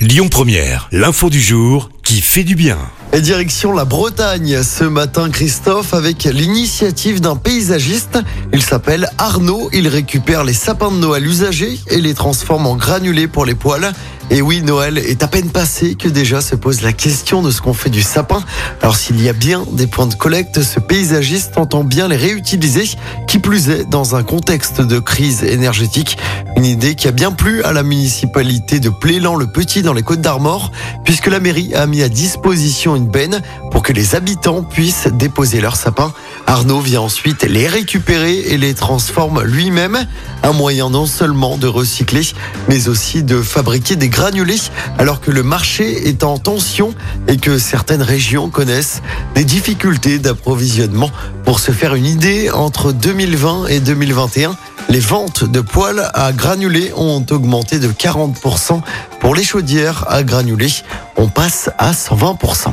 Lyon Première, l'info du jour qui fait du bien. Et direction la Bretagne ce matin, Christophe, avec l'initiative d'un paysagiste. Il s'appelle Arnaud. Il récupère les sapins de Noël usagés et les transforme en granulés pour les poêles. Et oui, Noël est à peine passé que déjà se pose la question de ce qu'on fait du sapin. Alors s'il y a bien des points de collecte, ce paysagiste entend bien les réutiliser, qui plus est dans un contexte de crise énergétique. Une idée qui a bien plu à la municipalité de Plélan-le-Petit dans les Côtes d'Armor, puisque la mairie a mis à disposition benne pour que les habitants puissent déposer leurs sapins. Arnaud vient ensuite les récupérer et les transforme lui-même. Un moyen non seulement de recycler, mais aussi de fabriquer des granulés, alors que le marché est en tension et que certaines régions connaissent des difficultés d'approvisionnement. Pour se faire une idée, entre 2020 et 2021, les ventes de poêles à granulés ont augmenté de 40%. Pour les chaudières à granulés, on passe à 120%.